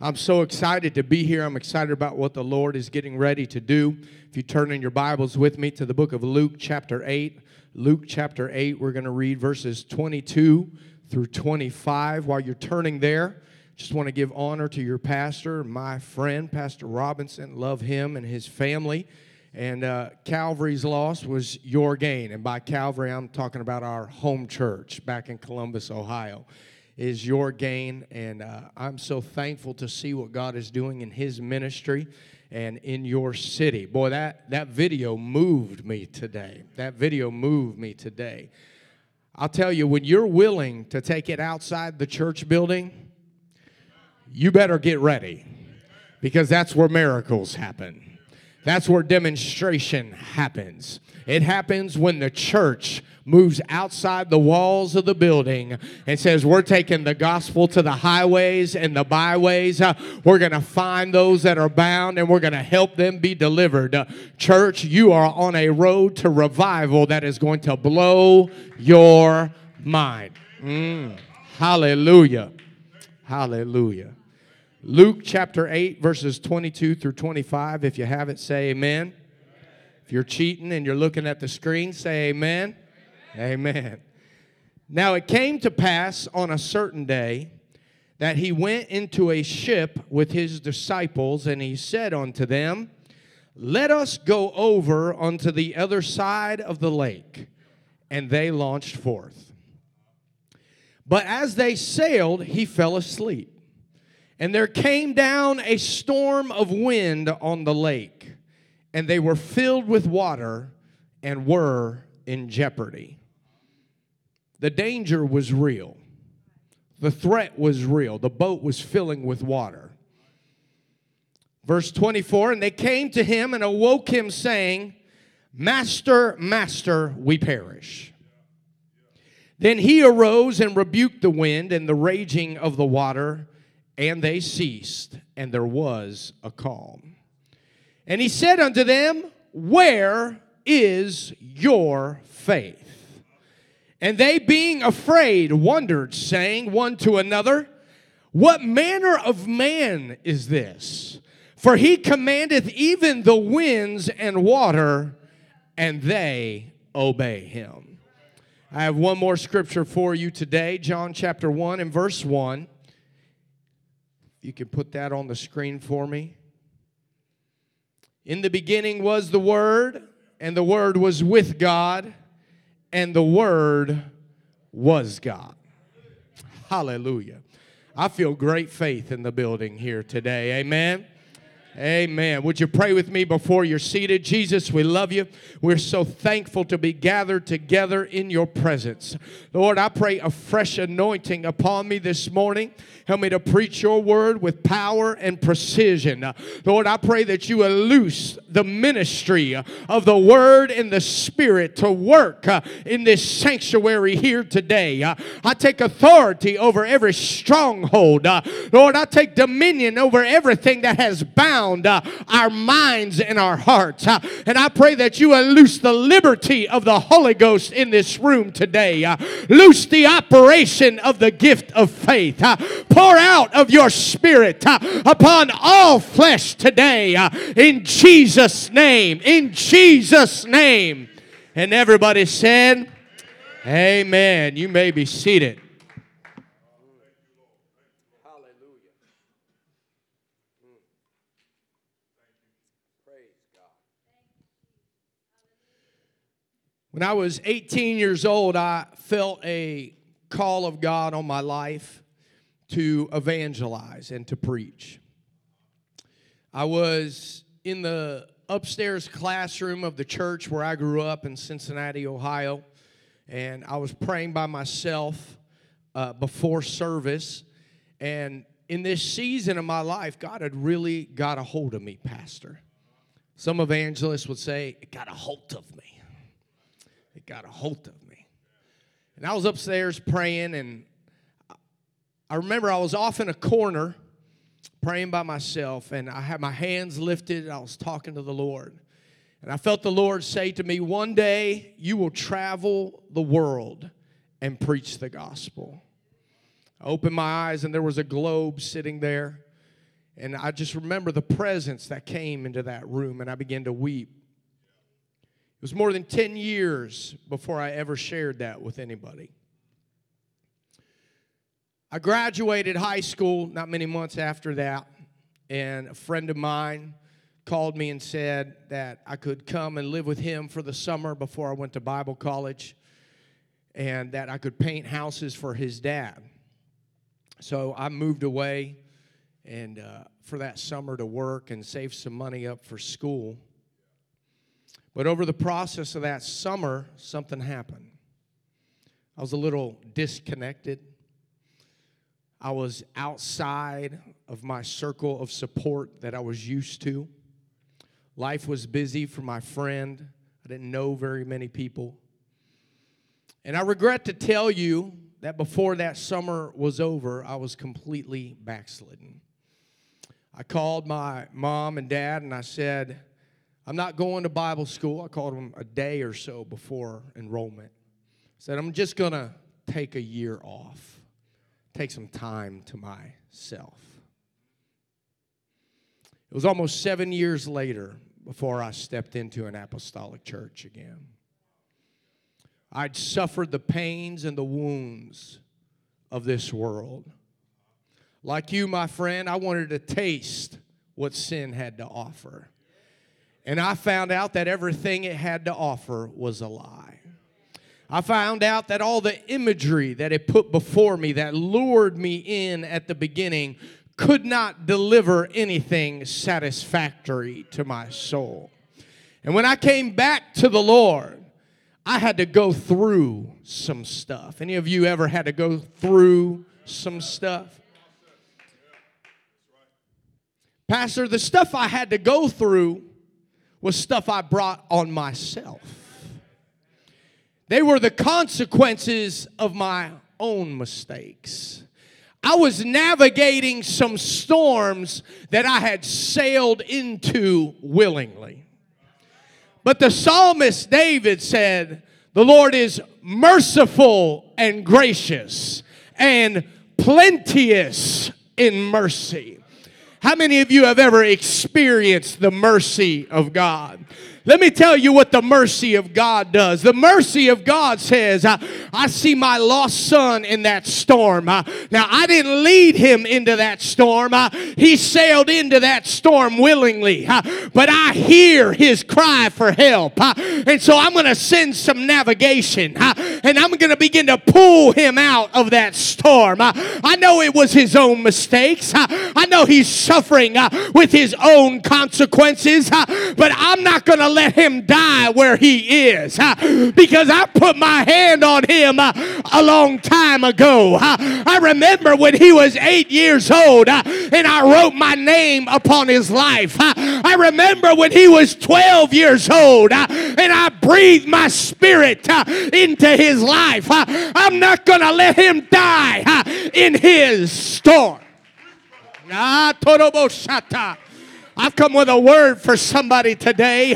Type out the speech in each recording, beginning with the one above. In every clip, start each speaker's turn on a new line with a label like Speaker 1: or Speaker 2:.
Speaker 1: I'm so excited to be here. I'm excited about what the Lord is getting ready to do. If you turn in your Bibles with me to the book of Luke, chapter 8, Luke chapter 8, we're going to read verses 22 through 25. While you're turning there, just want to give honor to your pastor, my friend, Pastor Robinson. Love him and his family. And uh, Calvary's loss was your gain. And by Calvary, I'm talking about our home church back in Columbus, Ohio is your gain. And uh, I'm so thankful to see what God is doing in His ministry and in your city. Boy, that, that video moved me today. That video moved me today. I'll tell you, when you're willing to take it outside the church building, you better get ready because that's where miracles happen. That's where demonstration happens. It happens when the church moves outside the walls of the building and says, We're taking the gospel to the highways and the byways. Uh, we're going to find those that are bound and we're going to help them be delivered. Uh, church, you are on a road to revival that is going to blow your mind. Mm. Hallelujah. Hallelujah. Luke chapter 8, verses 22 through 25. If you have it, say amen. If you're cheating and you're looking at the screen, say amen. Amen. Now it came to pass on a certain day that he went into a ship with his disciples, and he said unto them, Let us go over unto the other side of the lake. And they launched forth. But as they sailed, he fell asleep. And there came down a storm of wind on the lake, and they were filled with water and were in jeopardy. The danger was real. The threat was real. The boat was filling with water. Verse 24 And they came to him and awoke him, saying, Master, Master, we perish. Then he arose and rebuked the wind and the raging of the water, and they ceased, and there was a calm. And he said unto them, Where is your faith? And they, being afraid, wondered, saying one to another, What manner of man is this? For he commandeth even the winds and water, and they obey him. I have one more scripture for you today, John chapter 1 and verse 1. You can put that on the screen for me. In the beginning was the Word, and the Word was with God and the Word was God. Hallelujah. I feel great faith in the building here today. Amen. Amen. Would you pray with me before you're seated? Jesus, we love you. We're so thankful to be gathered together in your presence. Lord, I pray a fresh anointing upon me this morning. Help me to preach your word with power and precision. Lord, I pray that you will loose the ministry of the word and the spirit to work uh, in this sanctuary here today. Uh, I take authority over every stronghold. Uh, Lord, I take dominion over everything that has bound our minds and our hearts. And I pray that you loose the liberty of the Holy Ghost in this room today. Loose the operation of the gift of faith pour out of your spirit uh, upon all flesh today uh, in Jesus' name. In Jesus' name. And everybody said, Amen. You may be seated. When I was 18 years old, I felt a call of God on my life to evangelize and to preach. I was in the upstairs classroom of the church where I grew up in Cincinnati, Ohio, and I was praying by myself uh, before service. And in this season of my life, God had really got a hold of me, Pastor. Some evangelists would say, It got a hold of me. It got a hold of me. And I was upstairs praying, and I remember I was off in a corner praying by myself, and I had my hands lifted, and I was talking to the Lord. And I felt the Lord say to me, One day you will travel the world and preach the gospel. I opened my eyes, and there was a globe sitting there. And I just remember the presence that came into that room, and I began to weep. It was more than 10 years before I ever shared that with anybody. I graduated high school not many months after that, and a friend of mine called me and said that I could come and live with him for the summer before I went to Bible college, and that I could paint houses for his dad. So I moved away and uh, for that summer to work and save some money up for school. But over the process of that summer, something happened. I was a little disconnected. I was outside of my circle of support that I was used to. Life was busy for my friend. I didn't know very many people. And I regret to tell you that before that summer was over, I was completely backslidden. I called my mom and dad and I said, I'm not going to Bible school. I called them a day or so before enrollment. Said, I'm just going to take a year off, take some time to myself. It was almost seven years later before I stepped into an apostolic church again. I'd suffered the pains and the wounds of this world. Like you, my friend, I wanted to taste what sin had to offer. And I found out that everything it had to offer was a lie. I found out that all the imagery that it put before me that lured me in at the beginning could not deliver anything satisfactory to my soul. And when I came back to the Lord, I had to go through some stuff. Any of you ever had to go through some stuff? Pastor, the stuff I had to go through was stuff I brought on myself. They were the consequences of my own mistakes. I was navigating some storms that I had sailed into willingly. But the psalmist David said, The Lord is merciful and gracious and plenteous in mercy. How many of you have ever experienced the mercy of God? Let me tell you what the mercy of God does. The mercy of God says, I, I see my lost son in that storm. Uh, now, I didn't lead him into that storm, uh, he sailed into that storm willingly. Uh, but I hear his cry for help. and so I'm going to send some navigation and I'm going to begin to pull him out of that storm. I know it was his own mistakes, I know he's suffering with his own consequences, but I'm not going to let him die where he is because I put my hand on him uh, a long time ago. I remember when he was eight years old uh, and I wrote my name upon his life. I remember when he was 12 years old uh, and I breathed my spirit into his life. I'm not going to let him die in his storm. Ah, I've come with a word for somebody today.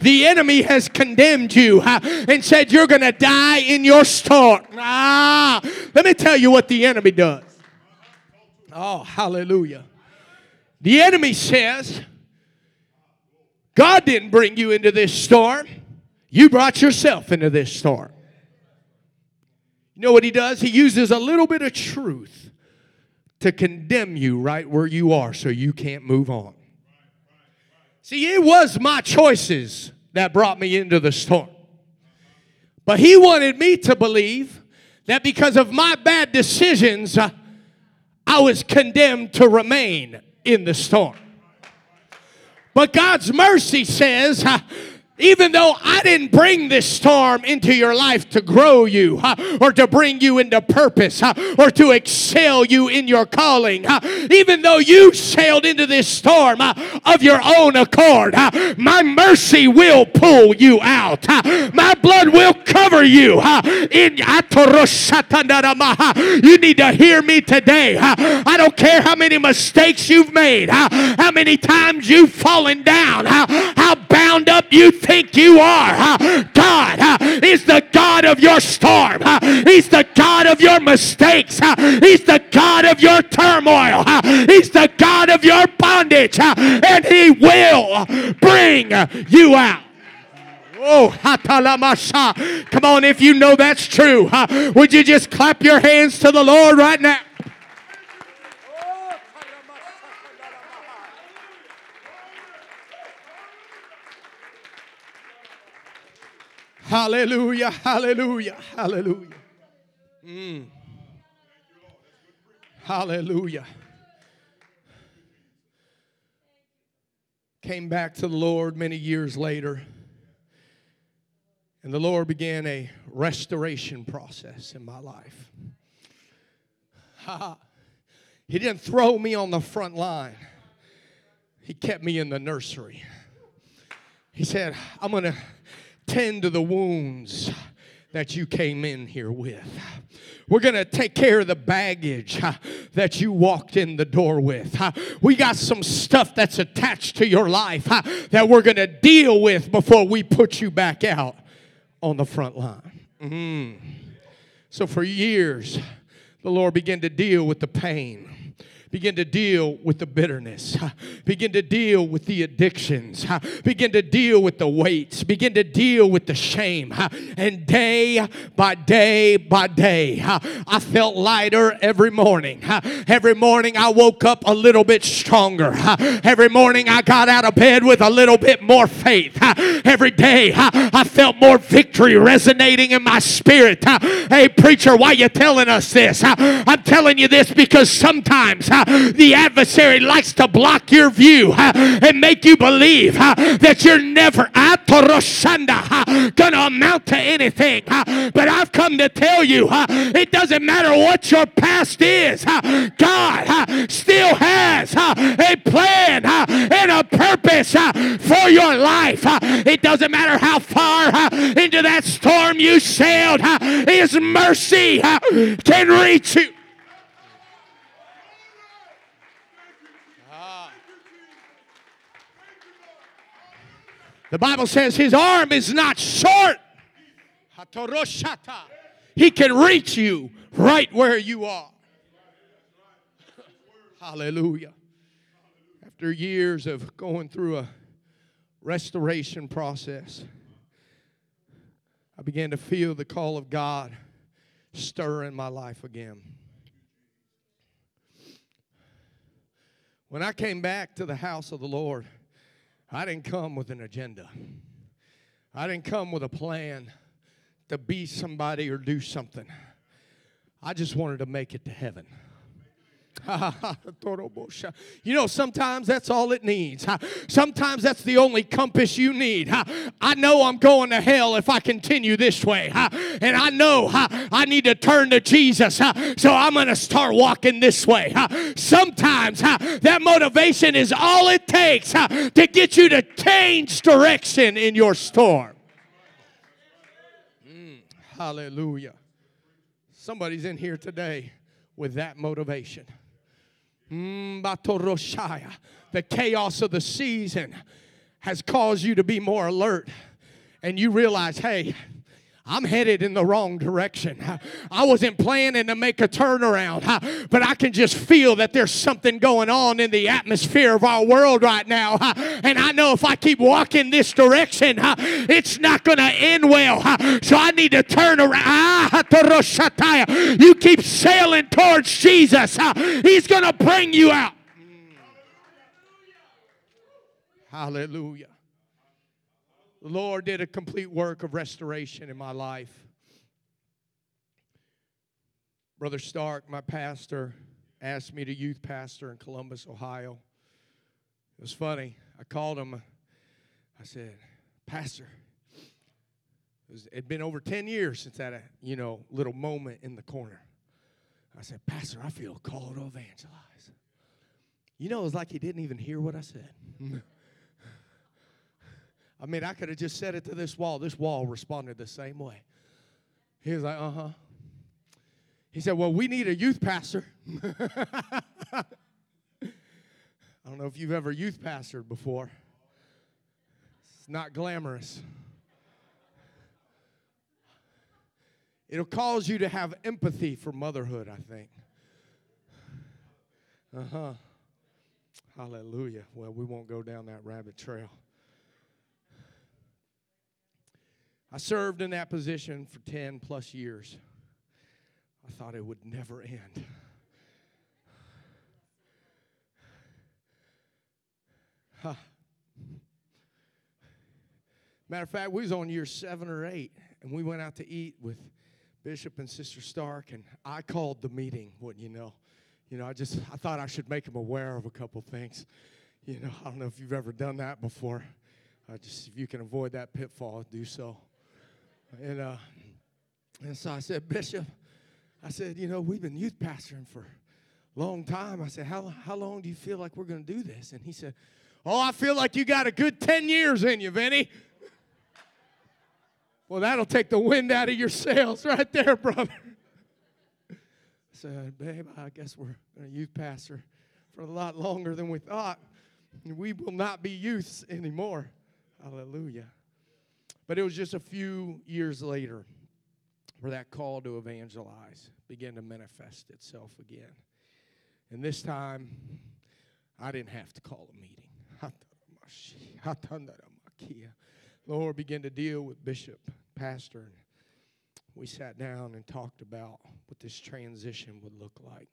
Speaker 1: The enemy has condemned you and said you're going to die in your storm. Ah, let me tell you what the enemy does. Oh, hallelujah. The enemy says, God didn't bring you into this storm. You brought yourself into this storm. You know what he does? He uses a little bit of truth to condemn you right where you are so you can't move on. See, it was my choices that brought me into the storm. But he wanted me to believe that because of my bad decisions, uh, I was condemned to remain in the storm. But God's mercy says, uh, even though I didn't bring this storm into your life to grow you or to bring you into purpose or to excel you in your calling, even though you sailed into this storm of your own accord, my mercy will pull you out. My blood will cover you. In you need to hear me today. I don't care how many mistakes you've made, how many times you've fallen down, how bound up you think you are. God is the God of your storm. He's the God of your mistakes. He's the God of your turmoil. He's the God of your bondage, and He will bring you out. Oh. Come on, if you know that's true, would you just clap your hands to the Lord right now? Hallelujah, hallelujah, hallelujah. Mm. Hallelujah. Came back to the Lord many years later. And the Lord began a restoration process in my life. he didn't throw me on the front line, He kept me in the nursery. He said, I'm going to tend to the wounds that you came in here with. We're going to take care of the baggage uh, that you walked in the door with. Uh, we got some stuff that's attached to your life uh, that we're going to deal with before we put you back out on the front line. Mm. So, for years, the Lord began to deal with the pain Begin to deal with the bitterness. Begin to deal with the addictions. Begin to deal with the weights. Begin to deal with the shame. And day by day by day, I felt lighter every morning. Every morning I woke up a little bit stronger. Every morning I got out of bed with a little bit more faith. Every day I felt more victory resonating in my spirit. Hey, preacher, why you telling us this? I'm telling you this because sometimes the adversary likes to block your view and make you believe that you're never gonna amount to anything. But I've come to tell you it doesn't matter what your past is, God still has a plan and a purpose for your life. It doesn't matter how far into that storm you sailed, His mercy can reach you. The Bible says his arm is not short. He can reach you right where you are. Hallelujah. After years of going through a restoration process, I began to feel the call of God stir in my life again. When I came back to the house of the Lord, I didn't come with an agenda. I didn't come with a plan to be somebody or do something. I just wanted to make it to heaven. You know, sometimes that's all it needs. Sometimes that's the only compass you need. I know I'm going to hell if I continue this way. And I know I need to turn to Jesus. So I'm going to start walking this way. Sometimes that motivation is all it takes to get you to change direction in your storm. Mm, hallelujah. Somebody's in here today with that motivation. Mm, the chaos of the season has caused you to be more alert. And you realize, hey, I'm headed in the wrong direction. I wasn't planning to make a turnaround, but I can just feel that there's something going on in the atmosphere of our world right now. And I know if I keep walking this direction, it's not going to end well. So I need to turn around. You keep sailing towards Jesus, He's going to bring you out. Hallelujah. The Lord did a complete work of restoration in my life. Brother Stark, my pastor, asked me to youth pastor in Columbus, Ohio. It was funny. I called him. I said, Pastor, it had been over 10 years since that, you know, little moment in the corner. I said, Pastor, I feel called to evangelize. You know, it was like he didn't even hear what I said. I mean, I could have just said it to this wall. This wall responded the same way. He was like, uh huh. He said, Well, we need a youth pastor. I don't know if you've ever youth pastored before, it's not glamorous. It'll cause you to have empathy for motherhood, I think. Uh huh. Hallelujah. Well, we won't go down that rabbit trail. I served in that position for 10 plus years. I thought it would never end. Huh. Matter of fact, we was on year seven or eight, and we went out to eat with Bishop and Sister Stark, and I called the meeting, wouldn't you know? You know, I just I thought I should make them aware of a couple things. You know, I don't know if you've ever done that before. Uh, just if you can avoid that pitfall, do so. And uh, and so I said, Bishop, I said, you know, we've been youth pastoring for a long time. I said, how how long do you feel like we're going to do this? And he said, Oh, I feel like you got a good ten years in you, Vinny. Well, that'll take the wind out of your sails right there, brother. I said, babe, I guess we're to youth pastor for a lot longer than we thought. We will not be youths anymore. Hallelujah. But it was just a few years later where that call to evangelize began to manifest itself again. And this time, I didn't have to call a meeting. Lord began to deal with Bishop pastor, we sat down and talked about what this transition would look like.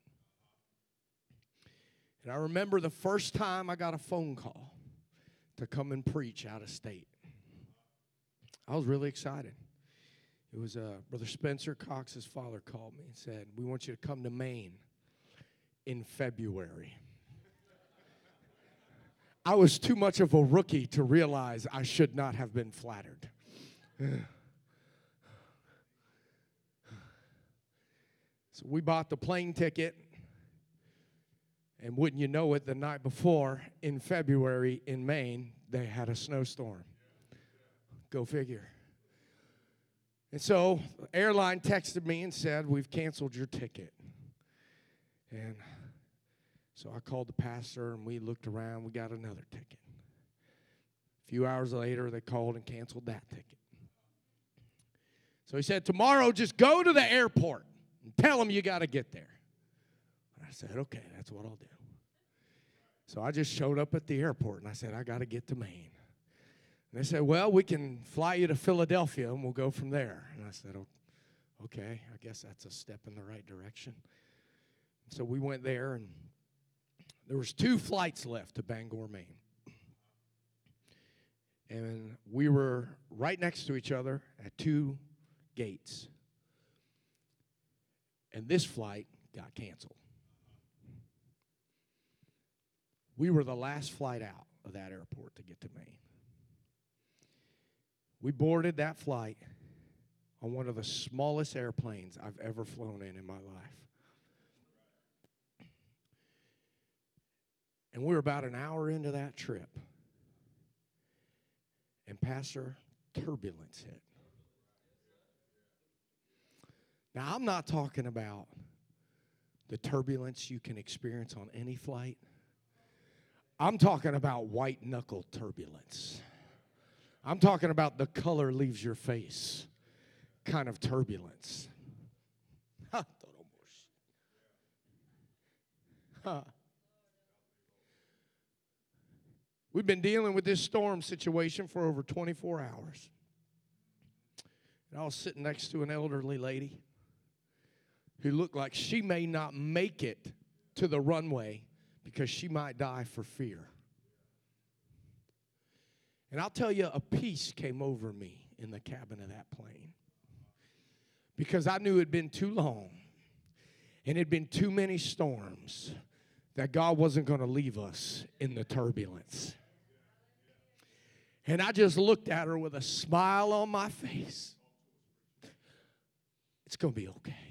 Speaker 1: And I remember the first time I got a phone call to come and preach out of state. I was really excited. It was uh, Brother Spencer Cox's father called me and said, We want you to come to Maine in February. I was too much of a rookie to realize I should not have been flattered. So we bought the plane ticket. And wouldn't you know it, the night before in February in Maine, they had a snowstorm. Go figure. And so, airline texted me and said, We've canceled your ticket. And so I called the pastor and we looked around. We got another ticket. A few hours later, they called and canceled that ticket. So he said, Tomorrow, just go to the airport and tell them you got to get there. And I said, okay, that's what I'll do. So I just showed up at the airport and I said, I got to get to Maine. And they said, well, we can fly you to Philadelphia and we'll go from there. And I said, okay, I guess that's a step in the right direction. So we went there and there was two flights left to Bangor, Maine. And we were right next to each other at two gates and this flight got canceled. We were the last flight out of that airport to get to Maine. We boarded that flight on one of the smallest airplanes I've ever flown in in my life. And we were about an hour into that trip. And Pastor, turbulence hit. Now, I'm not talking about the turbulence you can experience on any flight. I'm talking about white knuckle turbulence. I'm talking about the color leaves your face kind of turbulence. We've been dealing with this storm situation for over 24 hours. And I was sitting next to an elderly lady who looked like she may not make it to the runway because she might die for fear. And I'll tell you, a peace came over me in the cabin of that plane because I knew it had been too long and it had been too many storms that God wasn't going to leave us in the turbulence. And I just looked at her with a smile on my face. It's going to be okay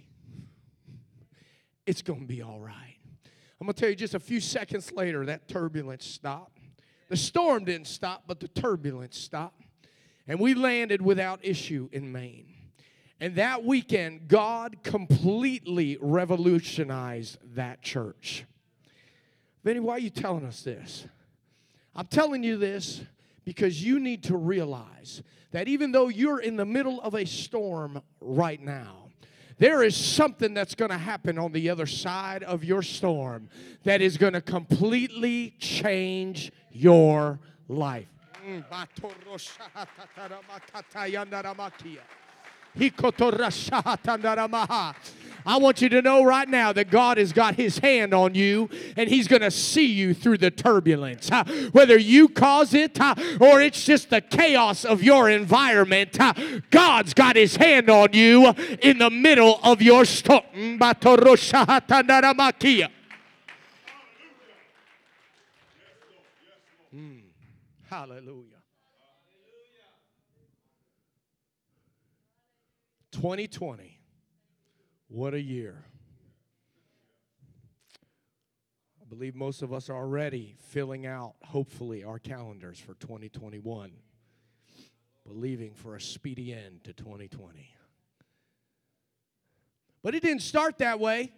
Speaker 1: it's going to be all right. I'm going to tell you just a few seconds later, that turbulence stopped. The storm didn't stop, but the turbulence stopped. And we landed without issue in Maine. And that weekend, God completely revolutionized that church. Vinny, why are you telling us this? I'm telling you this because you need to realize that even though you're in the middle of a storm right now, There is something that's going to happen on the other side of your storm that is going to completely change your life. Mm, I want you to know right now that God has got his hand on you and he's going to see you through the turbulence. Whether you cause it or it's just the chaos of your environment, God's got his hand on you in the middle of your storm. Mm, hallelujah. 2020. What a year. I believe most of us are already filling out, hopefully, our calendars for 2021, believing for a speedy end to 2020. But it didn't start that way.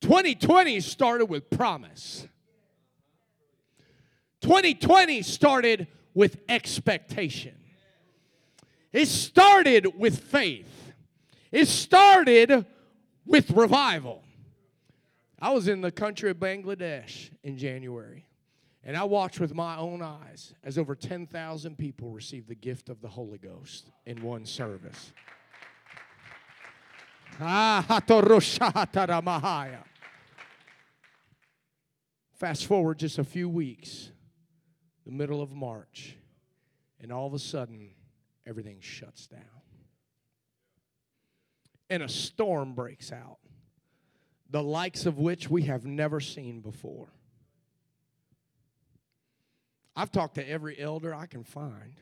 Speaker 1: 2020 started with promise. 2020 started with expectation. It started with faith, it started with revival. I was in the country of Bangladesh in January, and I watched with my own eyes as over 10,000 people received the gift of the Holy Ghost in one service. Fast forward just a few weeks, the middle of March, and all of a sudden, everything shuts down. And a storm breaks out, the likes of which we have never seen before. I've talked to every elder I can find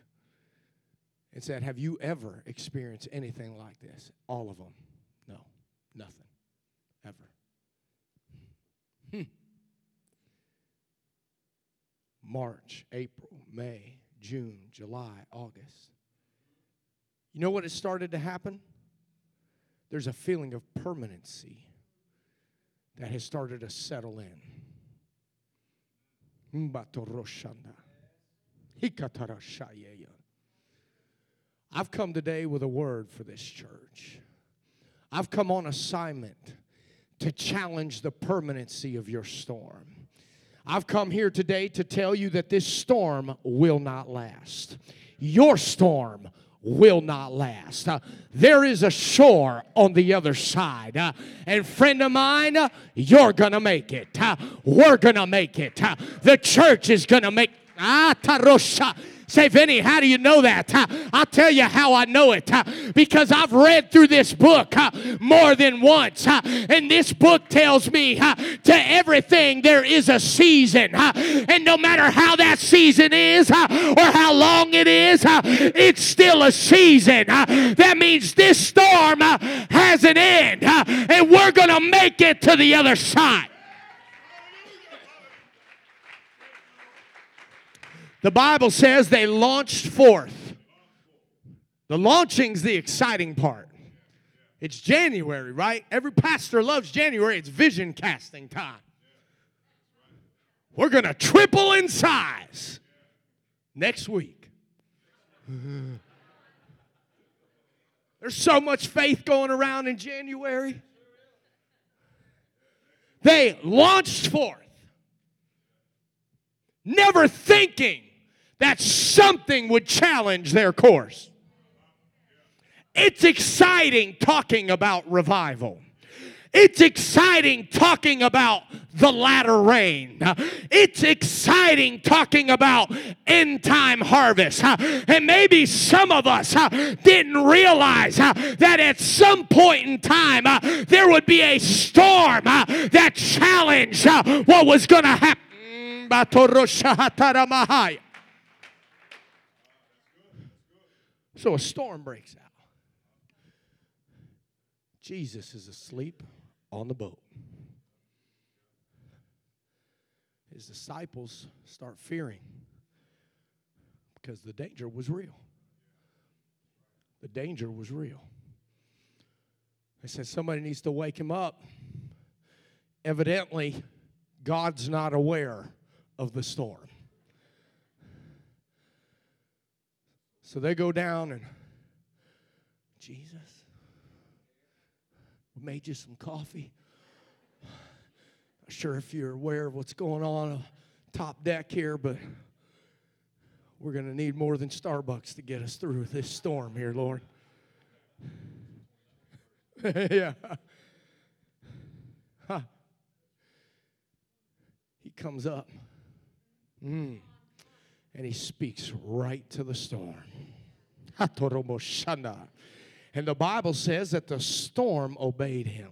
Speaker 1: and said, Have you ever experienced anything like this? All of them. No, nothing. Ever. Hmm. March, April, May, June, July, August. You know what has started to happen? There's a feeling of permanency that has started to settle in. I've come today with a word for this church. I've come on assignment to challenge the permanency of your storm. I've come here today to tell you that this storm will not last. Your storm will not last. Uh, there is a shore on the other side. Uh, and friend of mine, uh, you're going to make it. Uh, we're going to make it. Uh, the church is going to make Ah, tarosha. Say, Vinny, how do you know that? I'll tell you how I know it. Because I've read through this book more than once. And this book tells me to everything there is a season. And no matter how that season is or how long it is, it's still a season. That means this storm has an end. And we're going to make it to the other side. The Bible says they launched forth. The launching's the exciting part. It's January, right? Every pastor loves January. It's vision casting time. We're going to triple in size next week. There's so much faith going around in January. They launched forth, never thinking that something would challenge their course. It's exciting talking about revival. It's exciting talking about the latter rain. It's exciting talking about end time harvest. And maybe some of us uh, didn't realize uh, that at some point in time uh, there would be a storm that challenged what was going to happen. Mm, So a storm breaks out. Jesus is asleep on the boat. His disciples start fearing because the danger was real. The danger was real. They said somebody needs to wake him up. Evidently, God's not aware of the storm. So they go down and, Jesus, We made you some coffee. Not sure if you're aware of what's going on top deck here, but we're going to need more than Starbucks to get us through this storm here, Lord. yeah. Huh. He comes up mm, and he speaks right to the storm. And the Bible says that the storm obeyed him.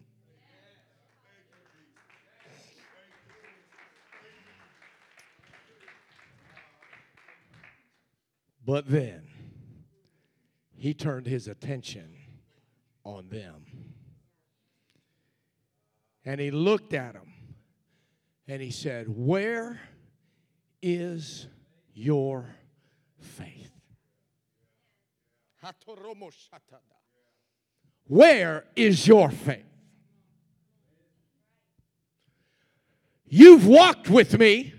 Speaker 1: But then he turned his attention on them. And he looked at them and he said, Where is your faith? Where is your faith? You've walked with me.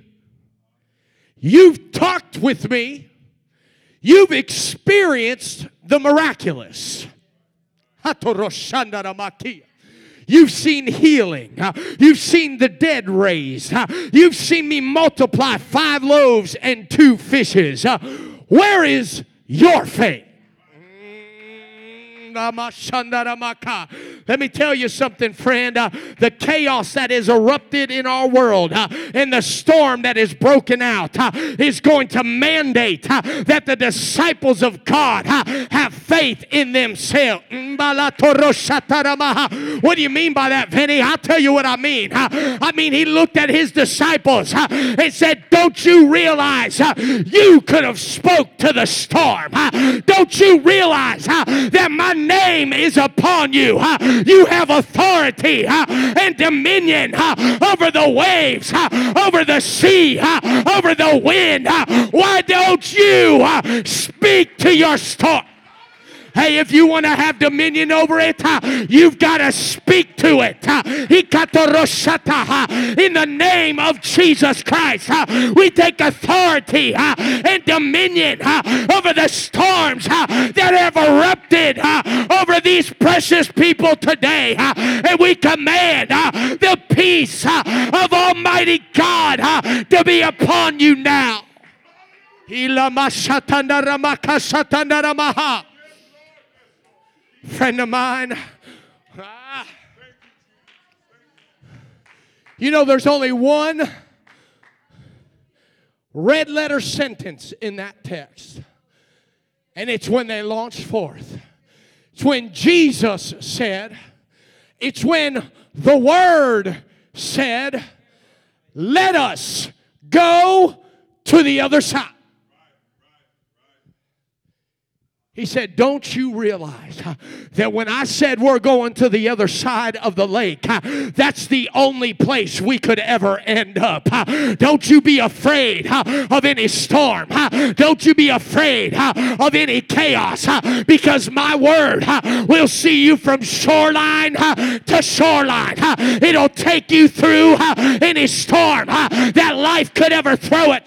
Speaker 1: You've talked with me. You've experienced the miraculous. You've seen healing. Uh, you've seen the dead raised. Uh, you've seen me multiply five loaves and two fishes. Uh, where is your faith? Let me tell you something, friend. Uh, the chaos that is erupted in our world uh, and the storm that is broken out uh, is going to mandate uh, that the disciples of God uh, have faith in themselves. What do you mean by that, Vinny? I'll tell you what I mean. I mean, he looked at his disciples and said, Don't you realize you could have spoke to the storm? Don't you realize that my name is upon you. You have authority and dominion over the waves, over the sea, over the wind. Why don't you speak to your storm? Hey, if you want to have dominion over it, you've got to speak to it. In the name of Jesus Christ, we take authority and dominion over the storms that have erupted over these precious people today. And we command the peace of Almighty God to be upon you now friend of mine. Ah. You know, there's only one red letter sentence in that text, and it's when they launched forth. It's when Jesus said, it's when the Word said, Let us go to the other side. He said, Don't you realize that when I said we're going to the other side of the lake, that's the only place we could ever end up? Don't you be afraid of any storm. Don't you be afraid of any chaos because my word will see you from shoreline to shoreline. It'll take you through any storm that life could ever throw it.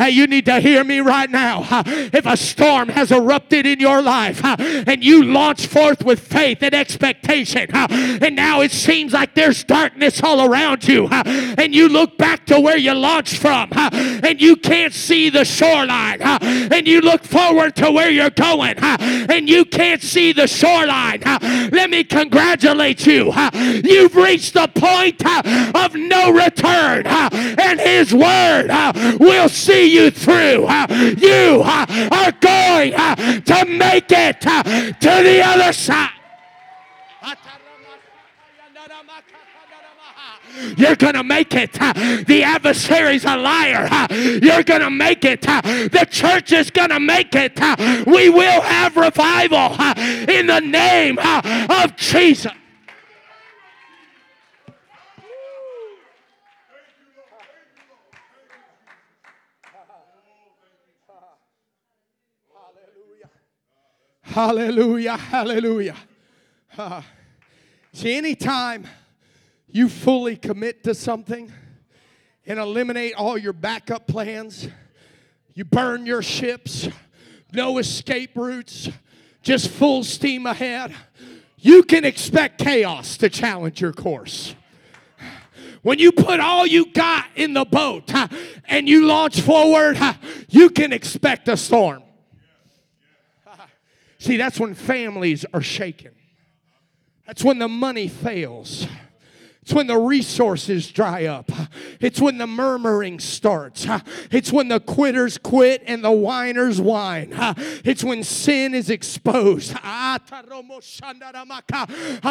Speaker 1: Hey, you need to hear me right now. If a storm has erupted in your life and you launch forth with faith and expectation, and now it seems like there's darkness all around you, and you look back to where you launched from, and you can't see the shoreline, and you look forward to where you're going, and you can't see the shoreline, let me congratulate you. You've reached the point of no return, and His word will see you through. You are going to make it to the other side. You're going to make it. The adversary's a liar. You're going to make it. The church is going to make it. We will have revival in the name of Jesus. Hallelujah, hallelujah. Uh, see, anytime you fully commit to something and eliminate all your backup plans, you burn your ships, no escape routes, just full steam ahead. you can expect chaos to challenge your course. When you put all you got in the boat and you launch forward, you can expect a storm. See, that's when families are shaken. That's when the money fails. It's when the resources dry up. It's when the murmuring starts. It's when the quitters quit and the whiners whine. It's when sin is exposed. I'm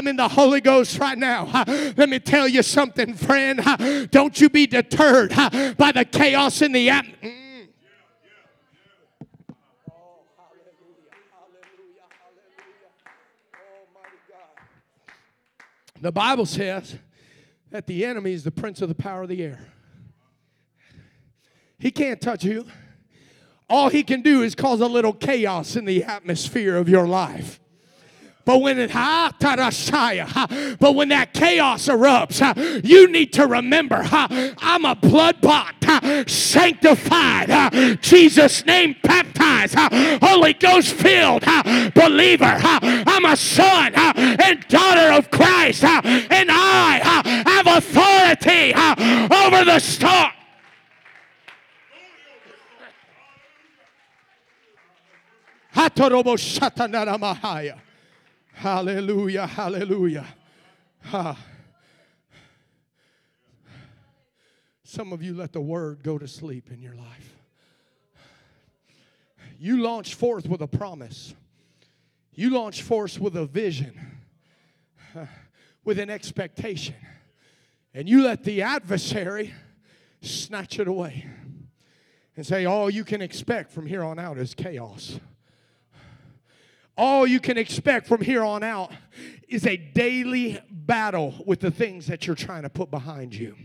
Speaker 1: in the Holy Ghost right now. Let me tell you something, friend. Don't you be deterred by the chaos in the atmosphere. The Bible says that the enemy is the prince of the power of the air. He can't touch you. All he can do is cause a little chaos in the atmosphere of your life. But when it but when that chaos erupts, you need to remember I'm a blood bought, sanctified, Jesus name baptized, Holy Ghost filled believer. I'm a son and daughter of Christ, and I have authority over the storm. Hatorobo Shatanara Hallelujah, hallelujah. Ha. Some of you let the word go to sleep in your life. You launch forth with a promise. You launch forth with a vision, with an expectation. And you let the adversary snatch it away and say, All you can expect from here on out is chaos all you can expect from here on out is a daily battle with the things that you're trying to put behind you.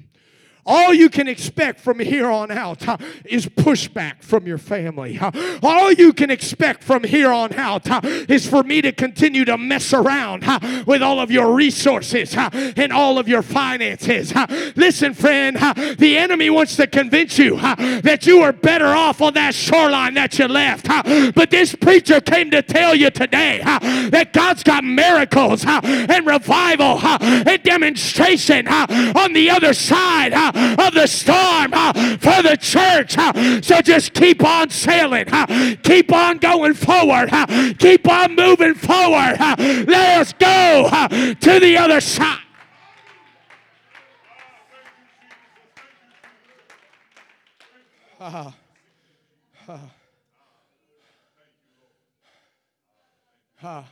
Speaker 1: All you can expect from here on out is pushback from your family. All you can expect from here on out is for me to continue to mess around with all of your resources and all of your finances. Listen, friend, the enemy wants to convince you that you are better off on that shoreline that you left. But this preacher came to tell you today that God's got miracles and revival and demonstration on the other side of the storm uh, for the church. Uh, so just keep on sailing, uh, keep on going forward, keep on moving forward. Let us go to the other side. Ha ha. Ha.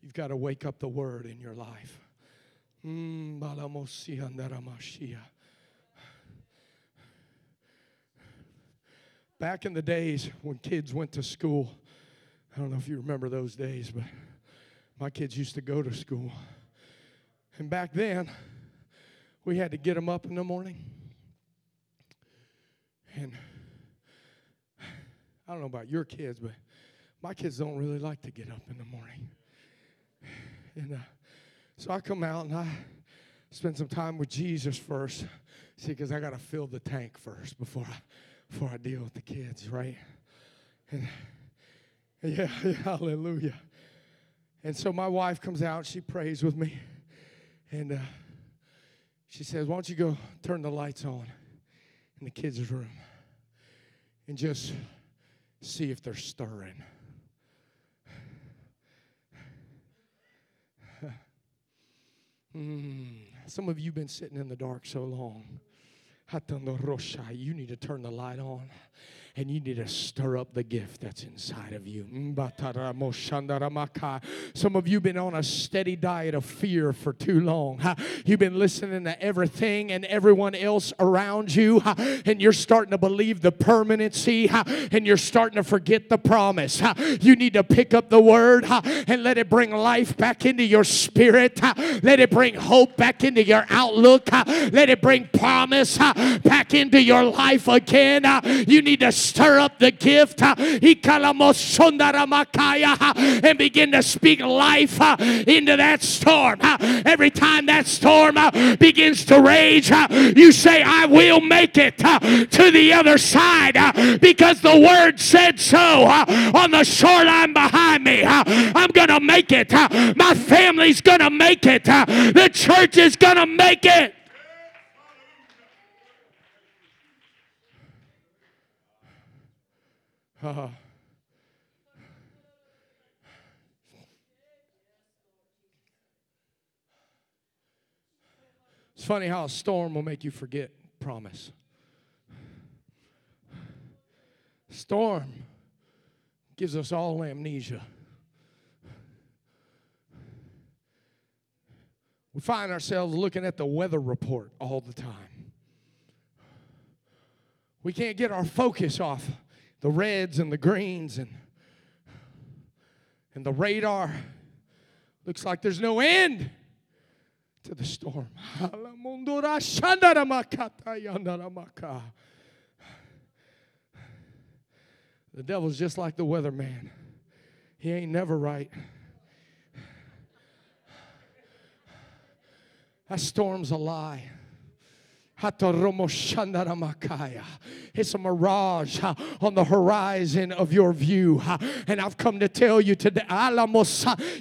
Speaker 1: You've got to wake up the word in your life. Mm, Back in the days when kids went to school, I don't know if you remember those days, but my kids used to go to school. And back then, we had to get them up in the morning. And I don't know about your kids, but my kids don't really like to get up in the morning. And uh, so I come out and I spend some time with Jesus first. See, because I got to fill the tank first before I, before I deal with the kids, right? And yeah, hallelujah. And so my wife comes out, she prays with me, and uh, she says, Why don't you go turn the lights on in the kids' room and just see if they're stirring. mm. Some of you have been sitting in the dark so long. You need to turn the light on and you need to stir up the gift that's inside of you. Some of you have been on a steady diet of fear for too long. You've been listening to everything and everyone else around you, and you're starting to believe the permanency, and you're starting to forget the promise. You need to pick up the word and let it bring life back into your spirit. Let it bring hope back into your outlook. Let it bring promise back into your life again. You need to stir up the gift and begin to speak life into that storm. Every time that storm begins to rage, you say, I will make it to the other side because the word said so on the shoreline behind me. I'm going to make it. My family's going to make it. The church is going to make it. Uh, it's funny how a storm will make you forget promise. Storm gives us all amnesia. We find ourselves looking at the weather report all the time. We can't get our focus off the reds and the greens and and the radar looks like there's no end to the storm. The devil's just like the weatherman. He ain't never right. That storm's a lie. It's a mirage on the horizon of your view. And I've come to tell you today,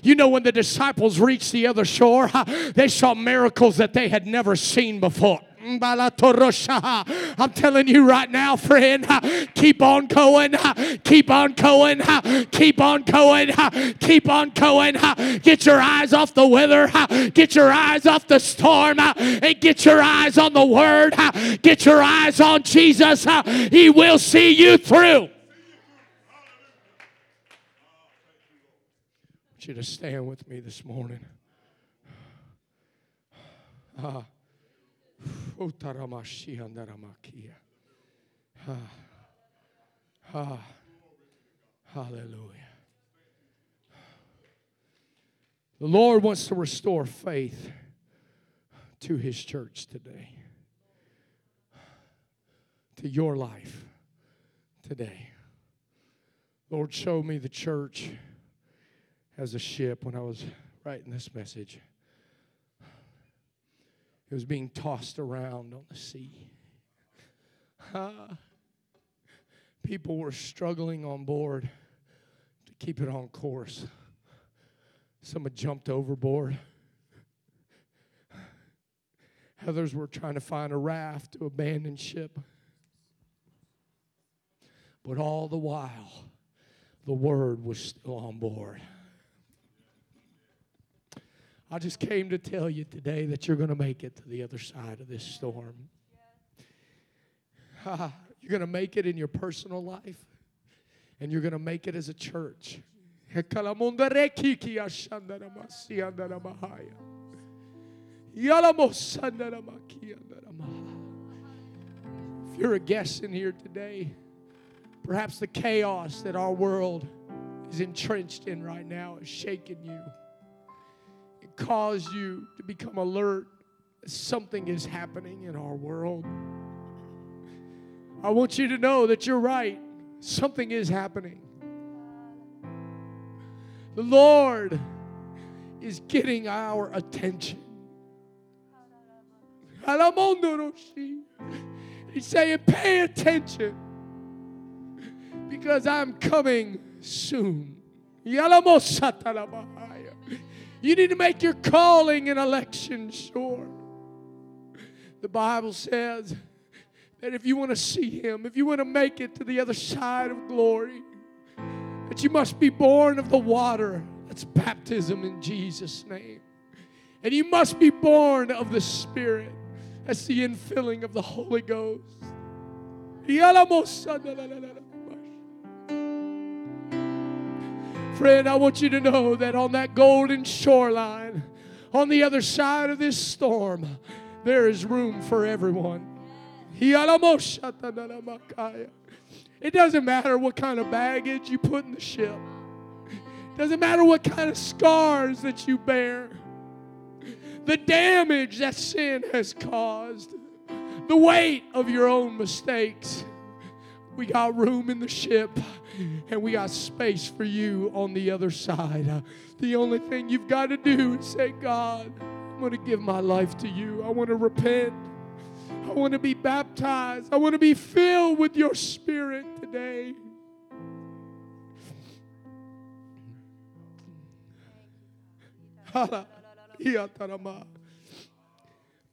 Speaker 1: you know, when the disciples reached the other shore, they saw miracles that they had never seen before. I'm telling you right now, friend, keep on going, keep on going, keep on going, keep on going. Get your eyes off the weather, get your eyes off the storm, and get your eyes on the word, get your eyes on Jesus. He will see you through. I want you to stand with me this morning. Uh, Ah, hallelujah. The Lord wants to restore faith to His church today, to your life today. Lord, show me the church as a ship when I was writing this message. It was being tossed around on the sea. Ah, people were struggling on board to keep it on course. Some had jumped overboard. Others were trying to find a raft to abandon ship. But all the while, the word was still on board. I just came to tell you today that you're going to make it to the other side of this storm. you're going to make it in your personal life, and you're going to make it as a church. If you're a guest in here today, perhaps the chaos that our world is entrenched in right now is shaking you cause you to become alert something is happening in our world. I want you to know that you're right. Something is happening. The Lord is getting our attention. He's saying, pay attention because I'm coming soon. You need to make your calling and election sure. The Bible says that if you want to see Him, if you want to make it to the other side of glory, that you must be born of the water. That's baptism in Jesus' name. And you must be born of the Spirit. That's the infilling of the Holy Ghost. Friend, I want you to know that on that golden shoreline, on the other side of this storm, there is room for everyone. It doesn't matter what kind of baggage you put in the ship. It doesn't matter what kind of scars that you bear. The damage that sin has caused. The weight of your own mistakes We got room in the ship and we got space for you on the other side. The only thing you've got to do is say, God, I'm going to give my life to you. I want to repent. I want to be baptized. I want to be filled with your spirit today. The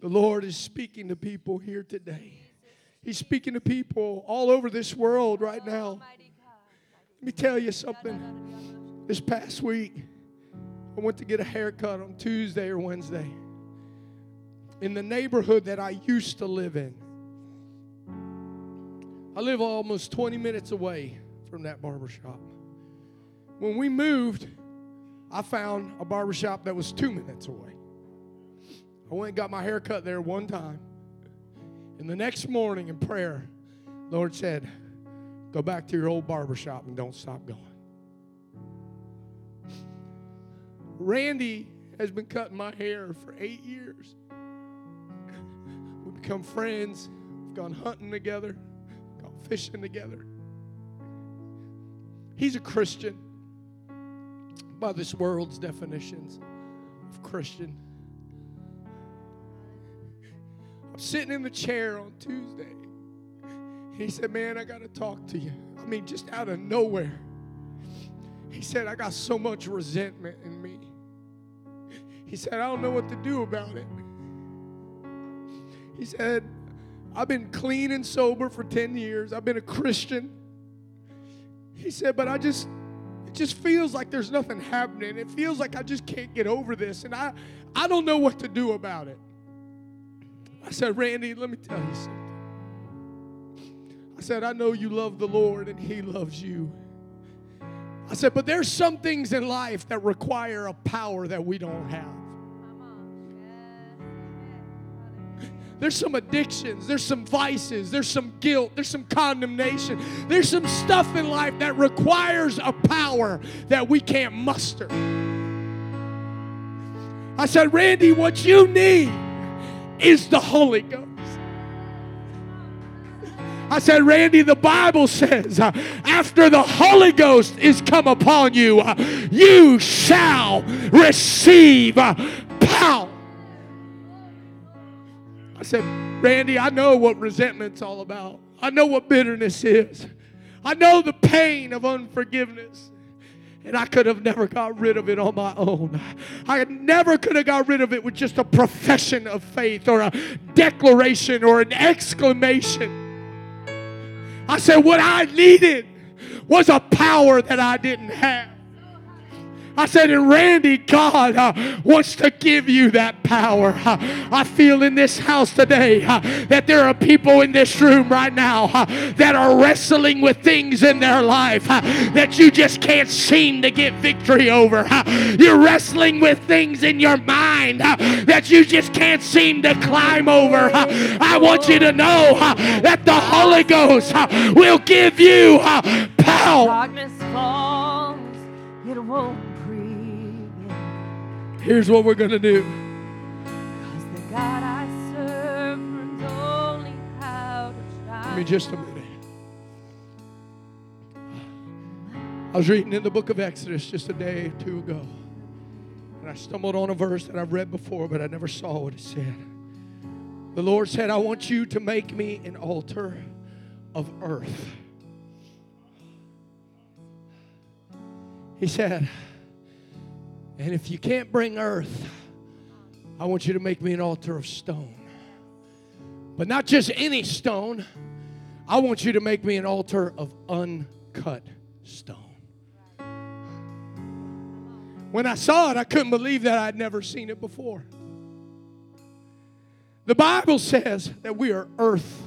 Speaker 1: Lord is speaking to people here today. He's speaking to people all over this world right now. Let me tell you something. This past week, I went to get a haircut on Tuesday or Wednesday in the neighborhood that I used to live in. I live almost 20 minutes away from that barbershop. When we moved, I found a barbershop that was two minutes away. I went and got my hair cut there one time. And the next morning in prayer, Lord said, Go back to your old barbershop and don't stop going. Randy has been cutting my hair for eight years. We've become friends, we've gone hunting together, gone fishing together. He's a Christian by this world's definitions of Christian. I'm sitting in the chair on Tuesday. He said, Man, I got to talk to you. I mean, just out of nowhere. He said, I got so much resentment in me. He said, I don't know what to do about it. He said, I've been clean and sober for 10 years. I've been a Christian. He said, but I just, it just feels like there's nothing happening. It feels like I just can't get over this. And I, I don't know what to do about it. I said, Randy, let me tell you something. Said, I know you love the Lord and He loves you. I said, but there's some things in life that require a power that we don't have. There's some addictions, there's some vices, there's some guilt, there's some condemnation, there's some stuff in life that requires a power that we can't muster. I said, Randy, what you need is the Holy Ghost. I said, Randy, the Bible says, uh, after the Holy Ghost is come upon you, uh, you shall receive uh, power. I said, Randy, I know what resentment's all about. I know what bitterness is. I know the pain of unforgiveness. And I could have never got rid of it on my own. I never could have got rid of it with just a profession of faith or a declaration or an exclamation. I said, what I needed was a power that I didn't have. I said, and Randy, God uh, wants to give you that power. Uh, I feel in this house today uh, that there are people in this room right now uh, that are wrestling with things in their life uh, that you just can't seem to get victory over. Uh, you're wrestling with things in your mind that you just can't seem to climb over. I want you to know that the Holy Ghost will give you power. Darkness falls, it won't Here's what we're going to do. Give me just a minute. I was reading in the book of Exodus just a day or two ago. And I stumbled on a verse that I've read before, but I never saw what it said. The Lord said, I want you to make me an altar of earth. He said, and if you can't bring earth, I want you to make me an altar of stone. But not just any stone, I want you to make me an altar of uncut stone. When I saw it, I couldn't believe that I'd never seen it before. The Bible says that we are earth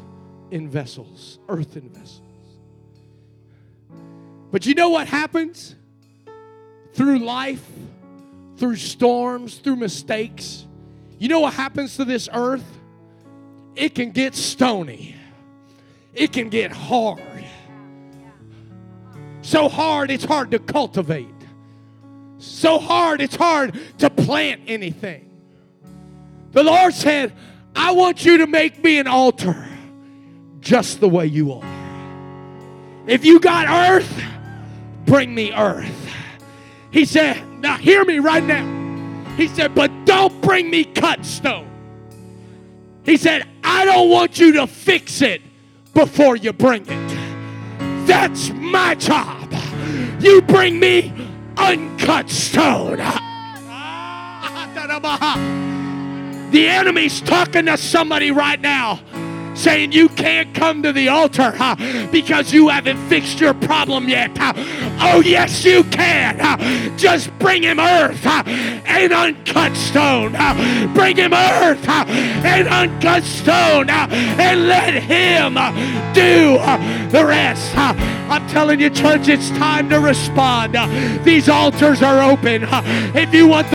Speaker 1: in vessels, earth in vessels. But you know what happens through life? Through storms, through mistakes. You know what happens to this earth? It can get stony, it can get hard. So hard, it's hard to cultivate. So hard, it's hard to plant anything. The Lord said, I want you to make me an altar just the way you are. If you got earth, bring me earth. He said, Now hear me right now. He said, But don't bring me cut stone. He said, I don't want you to fix it before you bring it. That's my job. You bring me uncut stone. The enemy's talking to somebody right now saying you can't come to the altar huh, because you haven't fixed your problem yet. Oh, yes, you can. Just bring him earth and uncut stone. Bring him earth and uncut stone and let him uh, do uh, the rest. I'm telling you, church, it's time to respond. Uh, these altars are open. If you want